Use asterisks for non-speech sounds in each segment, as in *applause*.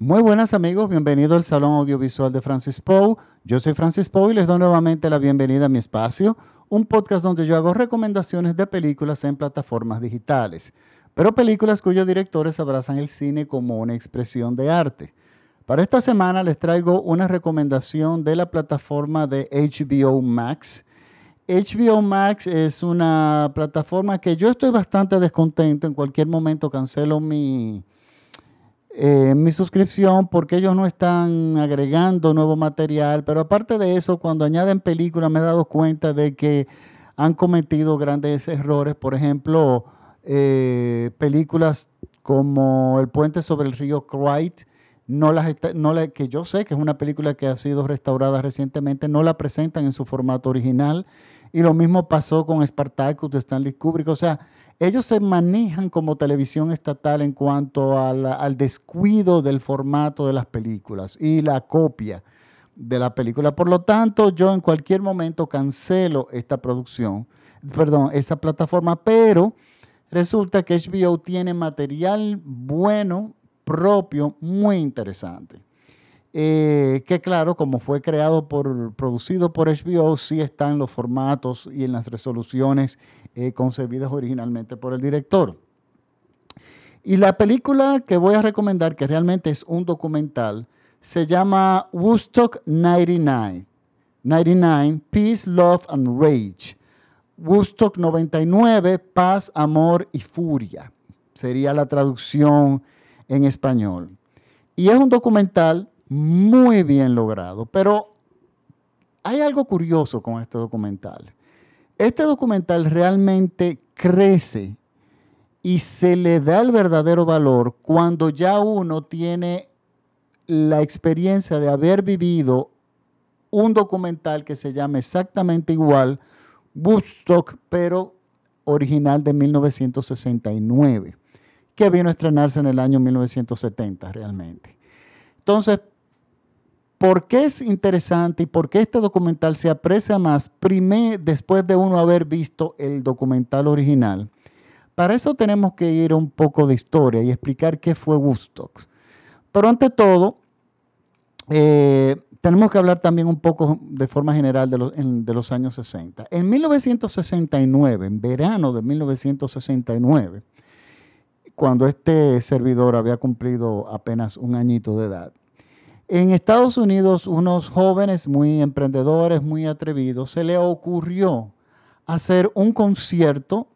Muy buenas amigos, bienvenido al Salón Audiovisual de Francis Poe. Yo soy Francis Poe y les doy nuevamente la bienvenida a mi espacio, un podcast donde yo hago recomendaciones de películas en plataformas digitales, pero películas cuyos directores abrazan el cine como una expresión de arte. Para esta semana les traigo una recomendación de la plataforma de HBO Max. HBO Max es una plataforma que yo estoy bastante descontento, en cualquier momento cancelo mi eh, mi suscripción porque ellos no están agregando nuevo material, pero aparte de eso, cuando añaden películas me he dado cuenta de que han cometido grandes errores, por ejemplo, eh, películas como El puente sobre el río Clyde, no las no que yo sé que es una película que ha sido restaurada recientemente, no la presentan en su formato original. Y lo mismo pasó con Spartacus de Stanley Kubrick. O sea, ellos se manejan como televisión estatal en cuanto al descuido del formato de las películas y la copia de la película. Por lo tanto, yo en cualquier momento cancelo esta producción, perdón, esta plataforma, pero resulta que HBO tiene material bueno, propio, muy interesante. Eh, que claro, como fue creado por, producido por HBO, sí está en los formatos y en las resoluciones eh, concebidas originalmente por el director. Y la película que voy a recomendar, que realmente es un documental, se llama Woodstock 99. 99, Peace, Love and Rage. Woodstock 99, Paz, Amor y Furia. Sería la traducción en español. Y es un documental muy bien logrado. Pero hay algo curioso con este documental. Este documental realmente crece y se le da el verdadero valor cuando ya uno tiene la experiencia de haber vivido un documental que se llama exactamente igual, Woodstock, pero original de 1969, que vino a estrenarse en el año 1970 realmente. Entonces, ¿Por qué es interesante y por qué este documental se aprecia más primero, después de uno haber visto el documental original? Para eso tenemos que ir un poco de historia y explicar qué fue Woodstock. Pero ante todo, eh, tenemos que hablar también un poco de forma general de, de, los años 60. En 1969, en verano de 1969, cuando este servidor había cumplido apenas un añito de edad, en Estados Unidos, unos jóvenes muy emprendedores, muy atrevidos, se le ocurrió hacer un concierto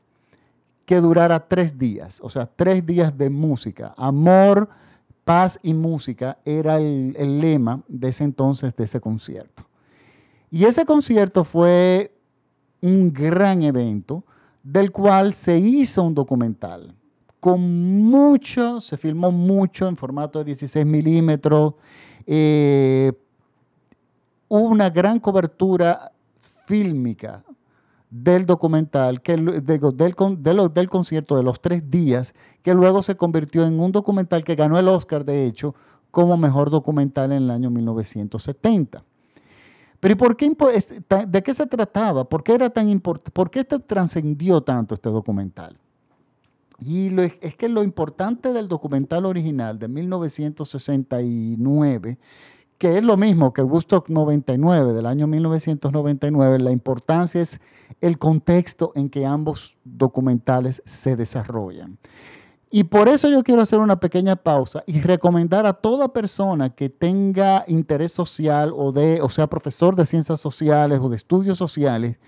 que durara tres días, o sea, tres días de música. Amor, paz y música era el, el lema de ese entonces, de ese concierto. Y ese concierto fue un gran evento del cual se hizo un documental con mucho, se filmó mucho en formato de 16 milímetros eh, una gran cobertura fílmica del documental, que, del, del, concierto de los tres días, que luego se convirtió en un documental que ganó el Oscar, de hecho, como mejor documental en el año 1970. Pero ¿y por qué, de qué se trataba? ¿Por qué era tan? ¿Por qué trascendió tanto este documental? Y es que lo importante del documental original de 1969, que es lo mismo que el Woodstock 99 del año 1999, la importancia es el contexto en que ambos documentales se desarrollan. Y por eso yo quiero hacer una pequeña pausa y recomendar a toda persona que tenga interés social o, de, o sea profesor de ciencias sociales o de estudios sociales,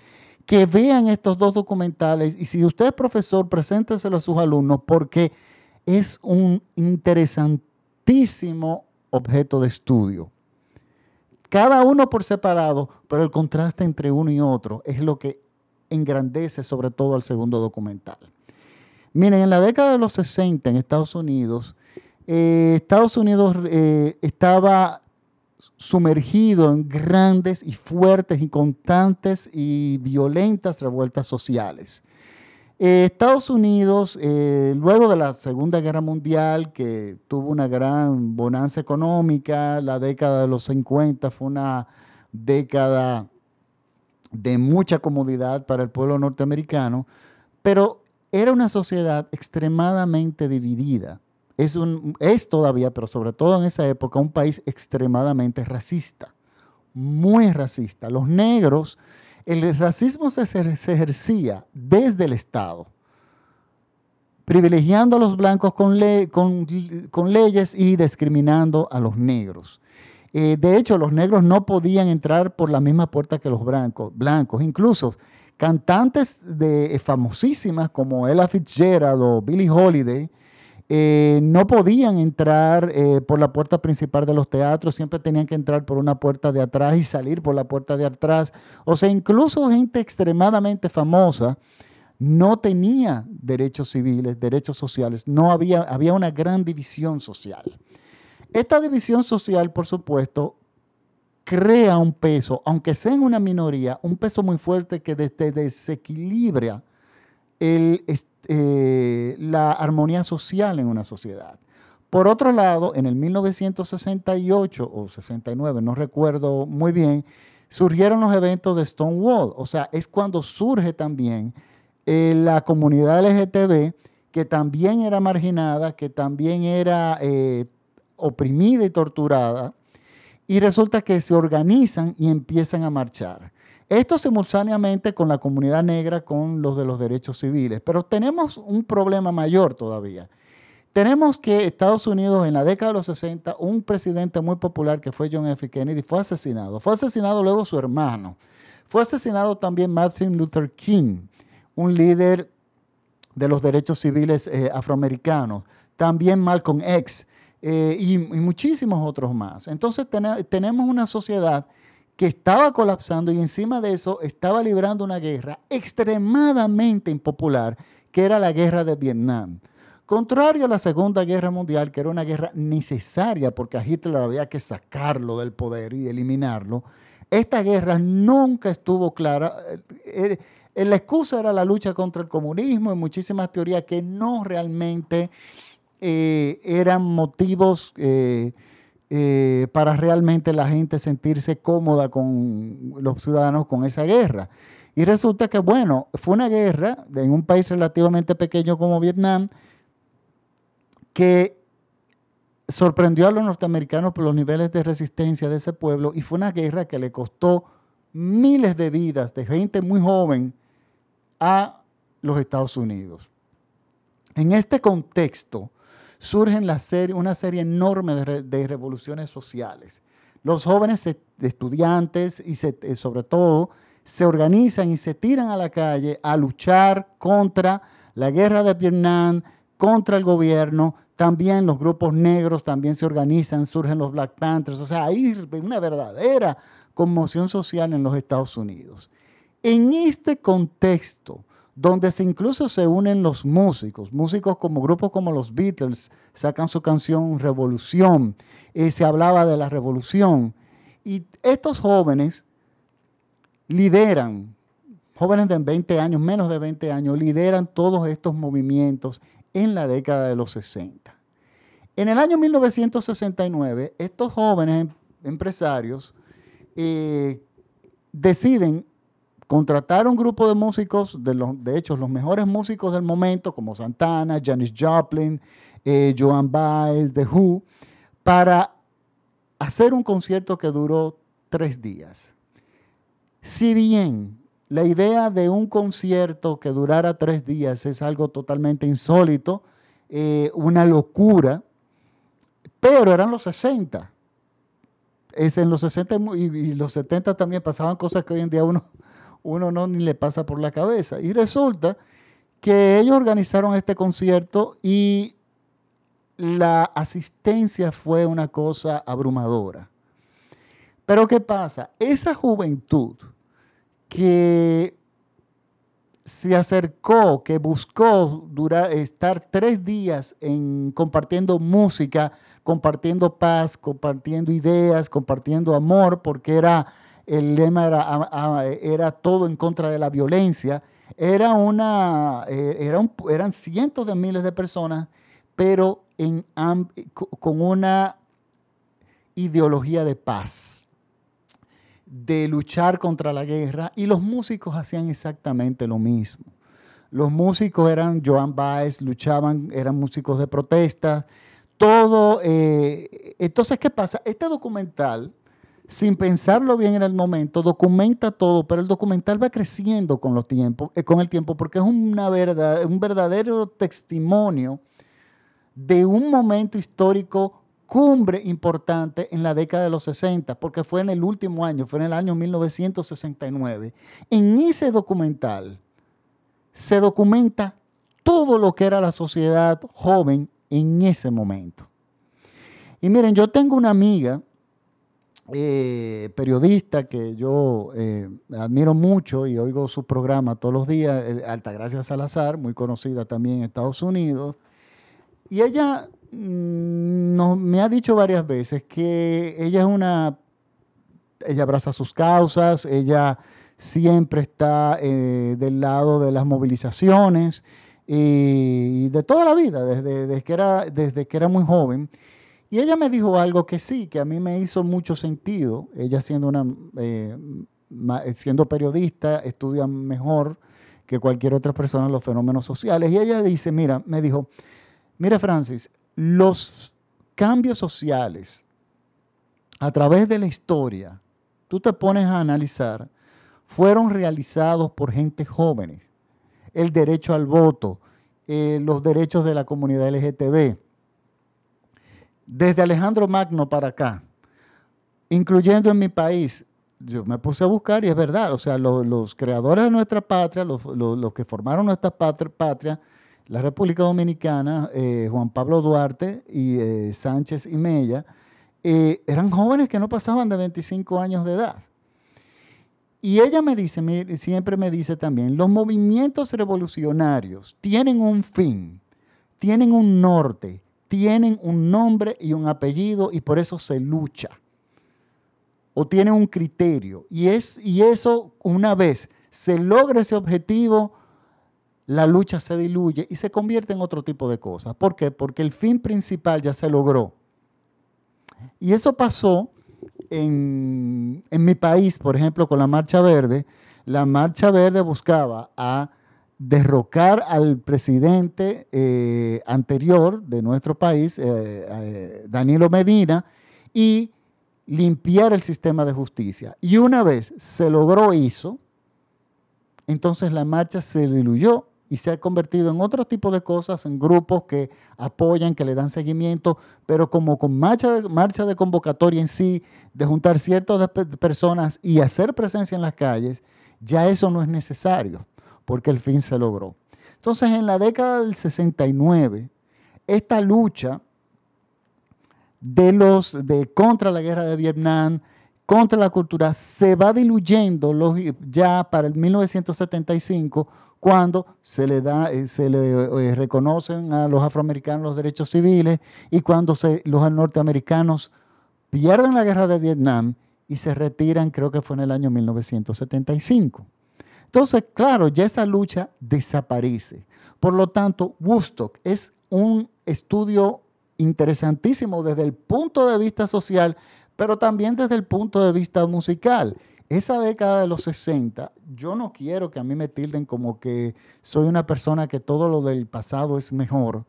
que vean estos dos documentales y si usted es profesor, presénteselo a sus alumnos porque es un interesantísimo objeto de estudio. Cada uno por separado, pero el contraste entre uno y otro es lo que engrandece sobre todo al segundo documental. Miren, en la década de los 60 en Estados Unidos, eh, Estados Unidos eh, estaba sumergido en grandes y fuertes y constantes y violentas revueltas sociales. Eh, Estados Unidos, eh, luego de la Segunda Guerra Mundial, que tuvo una gran bonanza económica, la década de los 50 fue una década de mucha comodidad para el pueblo norteamericano, pero era una sociedad extremadamente dividida es, un, es todavía, pero sobre todo en esa época, un país extremadamente racista, muy racista. Los negros, el racismo se, se ejercía desde el Estado privilegiando a los blancos con, con, leyes y discriminando a los negros. Eh, de hecho, los negros no podían entrar por la misma puerta que los blancos. blancos. Incluso cantantes de, eh, famosísimas como Ella Fitzgerald o Billie Holiday eh, no podían entrar por la puerta principal de los teatros, siempre tenían que entrar por una puerta de atrás y salir por la puerta de atrás. O sea, incluso gente extremadamente famosa no tenía derechos civiles, derechos sociales, no había, había una gran división social. Esta división social, por supuesto, crea un peso, aunque sea en una minoría, un peso muy fuerte que desequilibra eh, la armonía social en una sociedad. Por otro lado, en el 1968 o 69, no recuerdo muy bien, surgieron los eventos de Stonewall. O sea, es cuando surge también eh, la comunidad LGTB, que también era marginada, que también era eh, oprimida y torturada, y resulta que se organizan y empiezan a marchar. Esto simultáneamente con la comunidad negra, con los de los derechos civiles. Pero tenemos un problema mayor todavía. Tenemos que Estados Unidos en la década de los 60, un presidente muy popular que fue John F. Kennedy fue asesinado. Fue asesinado luego su hermano. Fue asesinado también Martin Luther King un líder de los derechos civiles eh, afroamericanos, también Malcolm X eh, y, muchísimos otros más. Entonces tenemos una sociedad que estaba colapsando y encima de eso estaba librando una guerra extremadamente impopular, que era la guerra de Vietnam. Contrario a la Segunda Guerra Mundial, que era una guerra necesaria porque a Hitler había que sacarlo del poder y eliminarlo, esta guerra nunca estuvo clara. Eh, eh, la excusa era la lucha contra el comunismo y muchísimas teorías que no realmente eh, eran motivos eh, para realmente la gente sentirse cómoda con los ciudadanos con esa guerra. Y resulta que, bueno, fue una guerra en un país relativamente pequeño como Vietnam que sorprendió a los norteamericanos por los niveles de resistencia de ese pueblo y fue una guerra que le costó miles de vidas de gente muy joven a los Estados Unidos. En este contexto surgen una serie enorme de, revoluciones sociales. Los jóvenes estudiantes y eh, sobre todo se organizan y se tiran a la calle a luchar contra la guerra de Vietnam, contra el gobierno, también los grupos negros también se organizan, surgen los Black Panthers, o sea, hay una verdadera conmoción social en los Estados Unidos. En este contexto, donde se incluso se unen los músicos, músicos como grupos como los Beatles sacan su canción Revolución, y se hablaba de la revolución, y estos jóvenes lideran, jóvenes de 20 años, menos de 20 años, lideran todos estos movimientos en la década de los 60. En el año 1969, estos jóvenes em, empresarios eh, deciden contratar un grupo de músicos, de, los, de hecho los mejores músicos del momento, como Santana, Janis Joplin, eh, Joan Baez, The Who, para hacer un concierto que duró tres días. Si bien la idea de un concierto que durara tres días es algo totalmente insólito, eh, una locura, pero eran los 60. Es en los 60 y, los 70 también pasaban cosas que hoy en día uno uno no ni le pasa por la cabeza. Y resulta que ellos organizaron este concierto y la asistencia fue una cosa abrumadora. Pero ¿qué pasa? Esa juventud que se acercó, que buscó durar, estar tres días en, compartiendo música, compartiendo paz, compartiendo ideas, compartiendo amor, porque era el lema era, era todo en contra de la violencia. Era una, eh, eran cientos de miles de personas, pero en, con una ideología de paz, de luchar contra la guerra, y los músicos hacían exactamente lo mismo. Los músicos eran Joan Baez, luchaban, eran músicos de protesta, todo. Eh, entonces, ¿qué pasa? Este documental, sin pensarlo bien en el momento, documenta todo, pero el documental va creciendo con, los tiempos, eh, con el tiempo porque es una verdad, un verdadero testimonio de un momento histórico cumbre importante en la década de los 60, porque fue en el último año, fue en el año 1969. En ese documental se documenta todo lo que era la sociedad joven en ese momento. Y miren, yo tengo una amiga, eh, periodista, que yo eh, admiro mucho y oigo su programa todos los días, Altagracia Salazar, muy conocida también en Estados Unidos. Y ella mm, me ha dicho varias veces que ella es una, ella abraza sus causas, ella siempre está eh, del lado de las movilizaciones y de toda la vida, desde, que era, desde que era muy joven. Y ella me dijo algo que sí, que a mí me hizo mucho sentido. Ella siendo, una, eh, siendo periodista, estudia mejor que cualquier otra persona los fenómenos sociales. Y ella dice, mira, me dijo, mira Francis, los cambios sociales a través de la historia, tú te pones a analizar, fueron realizados por gente jóvenes el derecho al voto, eh, los derechos de la comunidad LGTB. Desde Alejandro Magno para acá, incluyendo en mi país, yo me puse a buscar y es verdad, o sea, los, creadores de nuestra patria, los, que formaron nuestra patria, la República Dominicana, eh, Juan Pablo Duarte y eh, Sánchez y Mella, eran jóvenes que no pasaban de 25 años de edad. Y ella me dice, siempre me dice también, los movimientos revolucionarios tienen un fin, tienen un norte, tienen un nombre y un apellido y por eso se lucha. O tienen un criterio. Y, es, y eso, una vez se logra ese objetivo, la lucha se diluye y se convierte en otro tipo de cosas. ¿Por qué? Porque el fin principal ya se logró. Y eso pasó en, mi país, por ejemplo, con la Marcha Verde, la Marcha Verde buscaba a derrocar al presidente eh, anterior de nuestro país, eh, eh, Danilo Medina, y limpiar el sistema de justicia. Y una vez se logró eso, entonces la marcha se diluyó y se ha convertido en otro tipo de cosas, en grupos que apoyan, que le dan seguimiento, pero como con marcha de, marcha de convocatoria en sí, de juntar ciertas personas y hacer presencia en las calles, ya eso no es necesario, porque el fin se logró. Entonces, en la década del 69, esta lucha de contra la guerra de Vietnam, contra la cultura, se va diluyendo ya para el 1975 cuando se le, da, eh, se le eh, reconocen a los afroamericanos los derechos civiles y cuando los norteamericanos pierden la guerra de Vietnam y se retiran, creo que fue en el año 1975. Entonces, claro, ya esa lucha desaparece. Por lo tanto, Woodstock es un estudio interesantísimo desde el punto de vista social, pero también desde el punto de vista musical esa década de los 60, yo no quiero que a mí me tilden como que soy una persona que todo lo del pasado es mejor,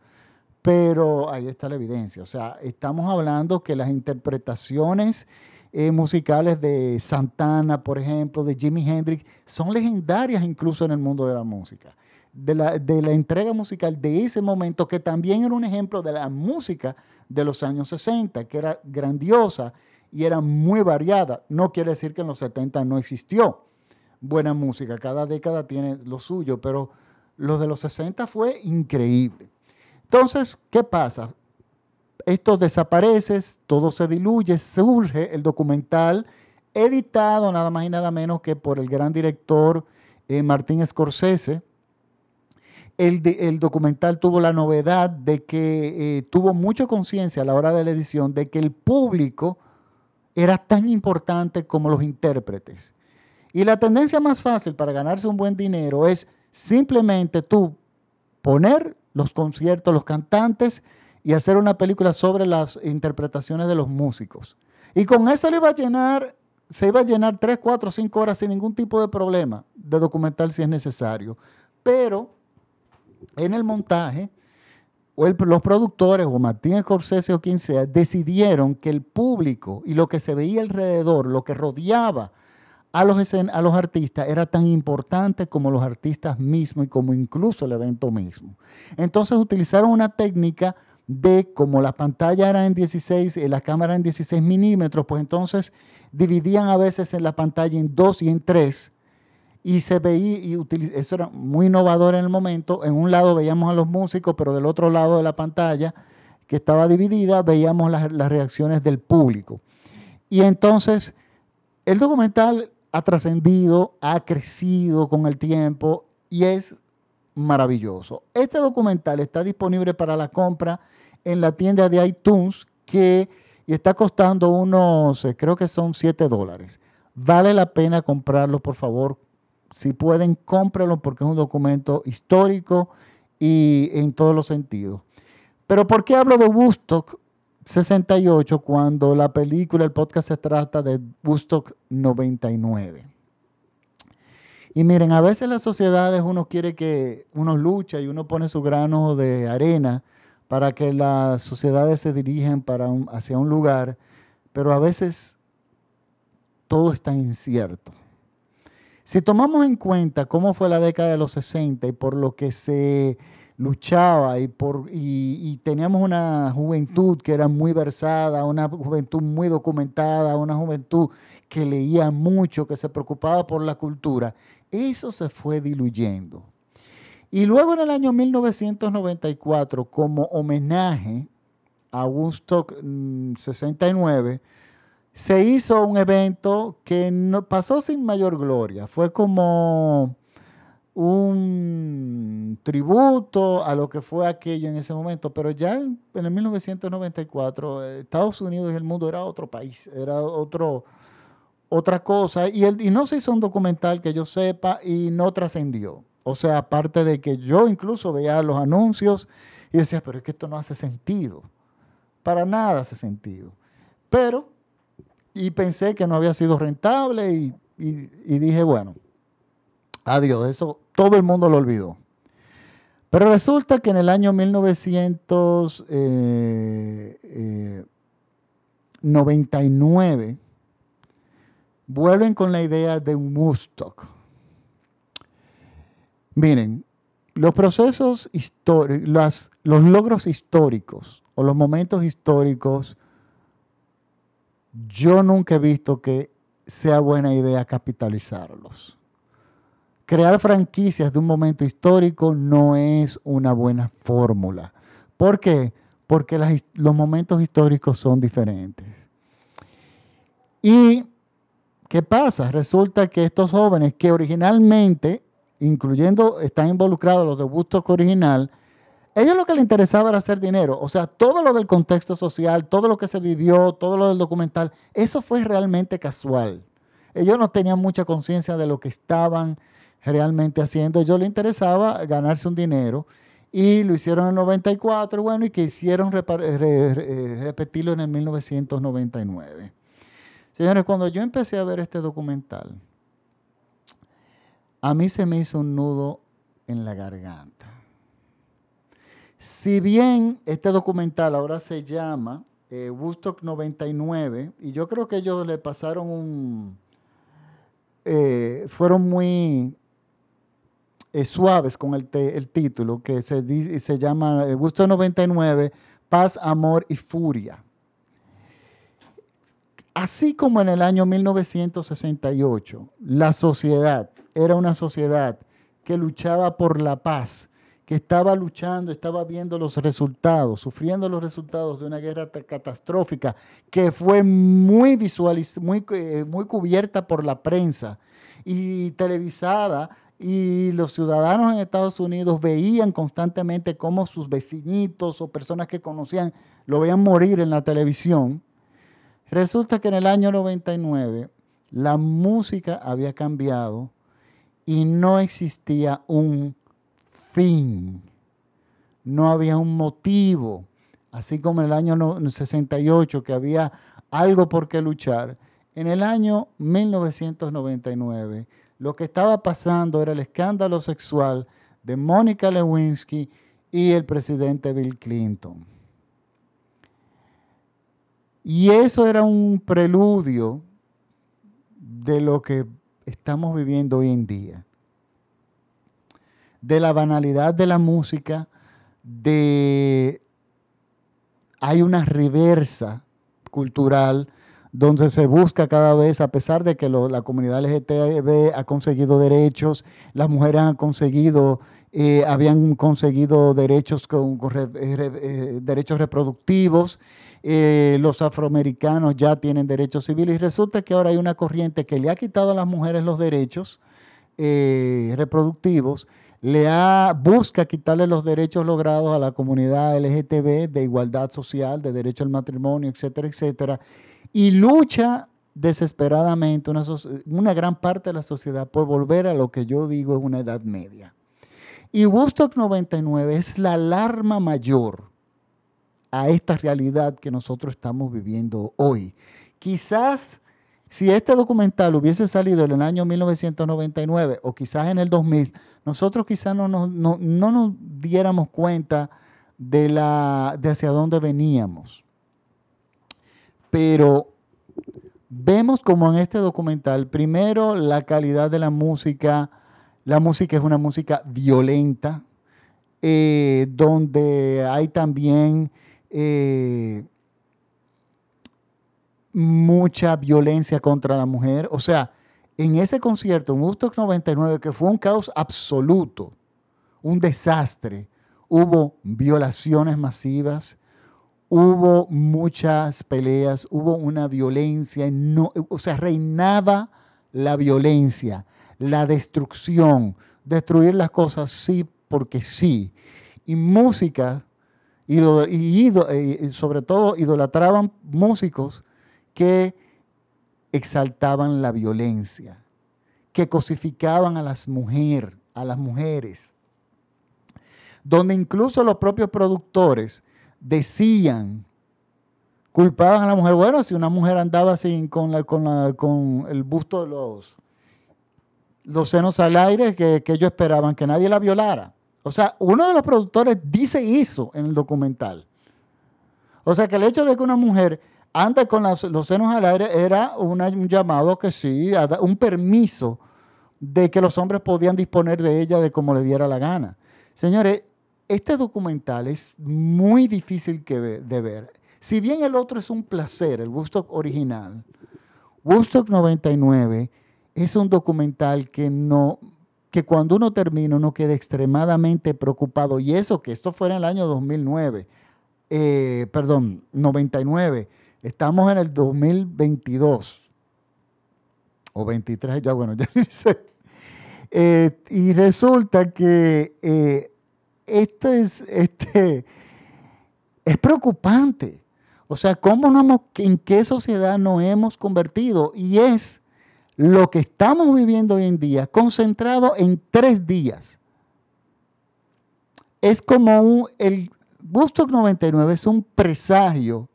pero ahí está la evidencia. O sea, estamos hablando que las interpretaciones eh, musicales de Santana, por ejemplo, de Jimi Hendrix, son legendarias incluso en el mundo de la música. De la, de la entrega musical de ese momento, que también era un ejemplo de la música de los años 60, que era grandiosa y era muy variada. No quiere decir que en los 70 no existió buena música, cada década tiene lo suyo, pero lo de los 60 fue increíble. Entonces, ¿qué pasa? Esto desaparece, todo se diluye, surge el documental editado nada más y nada menos que por el gran director eh, Martín Scorsese. El, documental tuvo la novedad de que eh, tuvo mucha conciencia a la hora de la edición de que el público era tan importante como los intérpretes. Y la tendencia más fácil para ganarse un buen dinero es simplemente tú poner los conciertos, los cantantes y hacer una película sobre las interpretaciones de los músicos. Y con eso le iba a llenar, se iba a llenar 3, 4, 5 horas sin ningún tipo de problema de documental si es necesario. Pero en el montaje o los productores o Martín Scorsese o quien sea decidieron que el público y lo que se veía alrededor, lo que rodeaba a los, a los artistas era tan importante como los artistas mismos y como incluso el evento mismo. Entonces utilizaron una técnica de como la pantalla era en 16 y la cámara en 16 milímetros, pues entonces dividían a veces en la pantalla en dos y en tres y se veía, y eso era muy innovador en el momento, en un lado veíamos a los músicos, pero del otro lado de la pantalla, que estaba dividida, veíamos las, las reacciones del público. Y entonces el documental ha trascendido, ha crecido con el tiempo y es maravilloso. Este documental está disponible para la compra en la tienda de iTunes que está costando unos, eh, creo que son 7 dólares. Vale la pena comprarlo, por favor. Si pueden, cómpralo porque es un documento histórico y en todos los sentidos. Pero ¿por qué hablo de Woodstock 68 cuando la película, el podcast se trata de Woodstock 99? Y miren, a veces las sociedades uno quiere que uno lucha y uno pone su grano de arena para que las sociedades se dirijan hacia un lugar, pero a veces todo está incierto. Si tomamos en cuenta cómo fue la década de los 60 y por lo que se luchaba y, por, y, teníamos una juventud que era muy versada, una juventud muy documentada, una juventud que leía mucho, que se preocupaba por la cultura, eso se fue diluyendo. Y luego en el año 1994, como homenaje a Woodstock 69, mm, se hizo un evento que no, pasó sin mayor gloria. Fue como un tributo a lo que fue aquello en ese momento, pero ya en, el 1994 Estados Unidos y el mundo era otro país, era otro, otra cosa, y, y no se hizo un documental que yo sepa y no trascendió. O sea, aparte de que yo incluso veía los anuncios y decía, pero es que esto no hace sentido. Para nada hace sentido. Pero, y pensé que no había sido rentable y, dije, bueno, adiós, eso todo el mundo lo olvidó. Pero resulta que en el año 1999 eh, eh, vuelven con la idea de un Woodstock. Miren, los procesos históricos, los logros históricos o los momentos históricos, yo nunca he visto que sea buena idea capitalizarlos. Crear franquicias de un momento histórico no es una buena fórmula. ¿Por qué? Porque los momentos históricos son diferentes. ¿Y qué pasa? Resulta que estos jóvenes que originalmente incluyendo, están involucrados los de Woodstock original, ellos lo que les interesaba era hacer dinero. O sea, todo lo del contexto social, todo lo que se vivió, todo lo del documental, eso fue realmente casual. Ellos no tenían mucha conciencia de lo que estaban realmente haciendo. A ellos les interesaba ganarse un dinero y lo hicieron en el 94, bueno, y quisieron repetirlo en el 1999. Señores, cuando yo empecé a ver este documental, a mí se me hizo un nudo en la garganta. Si bien este documental ahora se llama eh, Woodstock 99, y yo creo que ellos le pasaron un... Eh, fueron muy eh, suaves con el, título, que se, se llama Woodstock 99, Paz, Amor y Furia. Así como en el año 1968, la sociedad era una sociedad que luchaba por la paz, que estaba luchando, estaba viendo los resultados, sufriendo los resultados de una guerra catastrófica que fue muy muy, eh, muy cubierta por la prensa y televisada y los ciudadanos en Estados Unidos veían constantemente cómo sus vecinitos o personas que conocían lo veían morir en la televisión. Resulta que en el año 99 la música había cambiado y no existía un fin, no había un motivo, así como en el año 68 que había algo por qué luchar. En el año 1999 lo que estaba pasando era el escándalo sexual de Mónica Lewinsky y el presidente Bill Clinton. Y eso era un preludio de lo que estamos viviendo hoy en día. De la banalidad de la música, de... Hay una reversa cultural donde se busca cada vez, a pesar de que la comunidad LGTB ha conseguido derechos, las mujeres han conseguido, eh, habían conseguido derechos, con, eh, eh, derechos reproductivos, los afroamericanos ya tienen derechos civiles y resulta que ahora hay una corriente que le ha quitado a las mujeres los derechos reproductivos, le ha, busca quitarle los derechos logrados a la comunidad LGTB de igualdad social, de derecho al matrimonio, etcétera, etcétera y lucha desesperadamente una, una, gran parte de la sociedad por volver a lo que yo digo es una edad media. Y Woodstock 99 es la alarma mayor a esta realidad que nosotros estamos viviendo hoy. Quizás si este documental hubiese salido en el año 1999 o quizás en el 2000, nosotros quizás no nos, no, nos diéramos cuenta de, la, de hacia dónde veníamos pero vemos como en este documental, primero la calidad de la música, la música es una música violenta, eh, donde hay también eh, mucha violencia contra la mujer. O sea, en ese concierto, en Woodstock 99, que fue un caos absoluto, un desastre, hubo violaciones masivas, hubo muchas peleas, hubo una violencia, no, o sea, reinaba la violencia, la destrucción, destruir las cosas sí porque sí. Y música, y, y sobre todo idolatraban músicos que exaltaban la violencia, que cosificaban a las mujeres, a las mujeres, donde incluso los propios productores decían, culpaban a la mujer. Bueno, si una mujer andaba así con, el busto de los, los senos al aire, que, ellos esperaban que nadie la violara. O sea, uno de los productores dice eso en el documental. O sea, que el hecho de que una mujer ande con los senos al aire era un llamado que sí, un permiso de que los hombres podían disponer de ella de como le diera la gana. Señores, este documental es muy difícil de ver. Si bien el otro es un placer, el Woodstock original, Woodstock 99 es un documental que no que cuando uno termina uno queda extremadamente preocupado. Y eso que esto fuera en el año 2009, eh, perdón, 99. Estamos en el 2022 o 23, ya bueno, *laughs* ya dice. Eh, y resulta que eh, esto es, este, es preocupante. O sea, ¿cómo no ¿en qué sociedad nos hemos convertido? Y es lo que estamos viviendo hoy en día, concentrado en tres días. Es como un, el Woodstock 99 es un presagio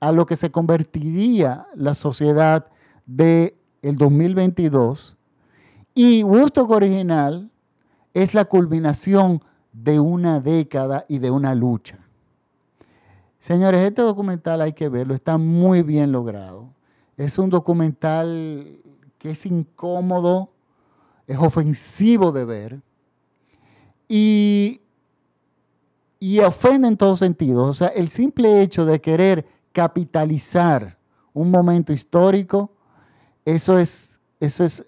a lo que se convertiría la sociedad del el 2022 y Woodstock original es la culminación de una década y de una lucha. Señores, este documental hay que verlo, está muy bien logrado. Es un documental que es incómodo, es ofensivo de ver y, y ofende en todos sentidos. O sea, el simple hecho de querer capitalizar un momento histórico, eso es, eso es,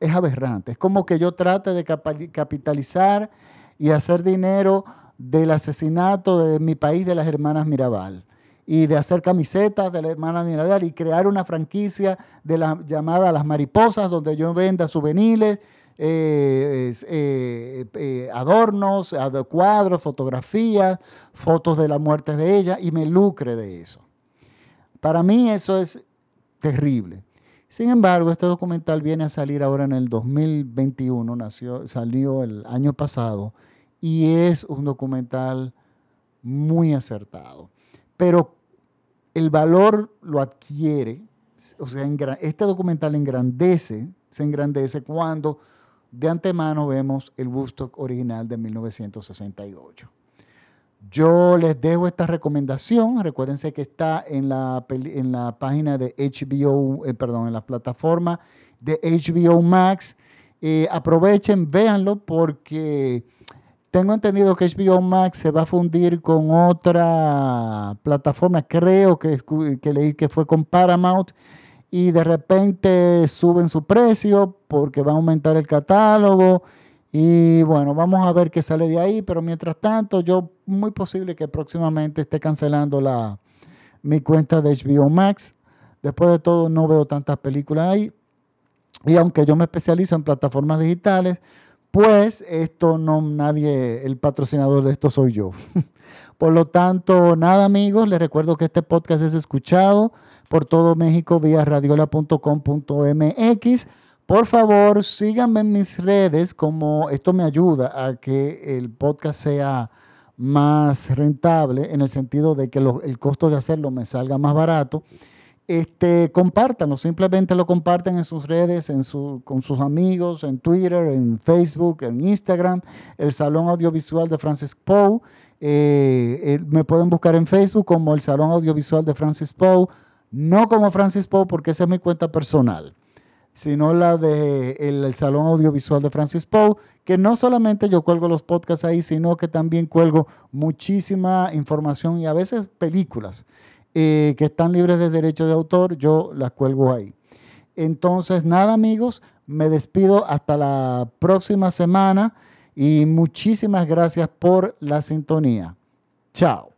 es aberrante. Es como que yo trate de capitalizar y hacer dinero del asesinato de mi país de las hermanas Mirabal y de hacer camisetas de las hermanas Mirabal y crear una franquicia la llamada Las Mariposas donde yo venda souvenirs, eh, eh, eh, adornos, cuadros, fotografías, fotos de la muerte de ella y me lucre de eso. Para mí eso es terrible. Sin embargo, este documental viene a salir ahora en el 2021, nació, salió el año pasado y es un documental muy acertado. Pero el valor lo adquiere, o sea, este documental engrandece, se engrandece cuando de antemano vemos el Woodstock original de 1968. Yo les dejo esta recomendación. Recuérdense que está en la, en la página de HBO, eh, perdón, en la plataforma de HBO Max. Eh, aprovechen, véanlo porque tengo entendido que HBO Max se va a fundir con otra plataforma, creo que, leí que fue con Paramount y de repente suben su precio porque va a aumentar el catálogo y bueno, vamos a ver qué sale de ahí, pero mientras tanto yo muy posible que próximamente esté cancelando la, mi cuenta de HBO Max. Después de todo no veo tantas películas ahí. Y aunque yo me especializo en plataformas digitales, pues esto no nadie, el patrocinador de esto soy yo. *laughs* Por lo tanto, nada amigos, les recuerdo que este podcast es escuchado por todo México vía radiola.com.mx. Por favor, síganme en mis redes, como esto me ayuda a que el podcast sea más rentable en el sentido de que el costo de hacerlo me salga más barato. Este, compártanlo, simplemente lo comparten en sus redes, en su, con sus amigos, en Twitter, en Facebook, en Instagram, el Salón Audiovisual de Francis Poe. Eh, me pueden buscar en Facebook como el Salón Audiovisual de Francis Poe, no como Francis Poe porque esa es mi cuenta personal sino la de el Salón Audiovisual de Francis Poe, que no solamente yo cuelgo los podcasts ahí, sino que también cuelgo muchísima información y a veces películas eh, que están libres de derecho de autor, yo las cuelgo ahí. Entonces, nada amigos, me despido hasta la próxima semana y muchísimas gracias por la sintonía. Chao.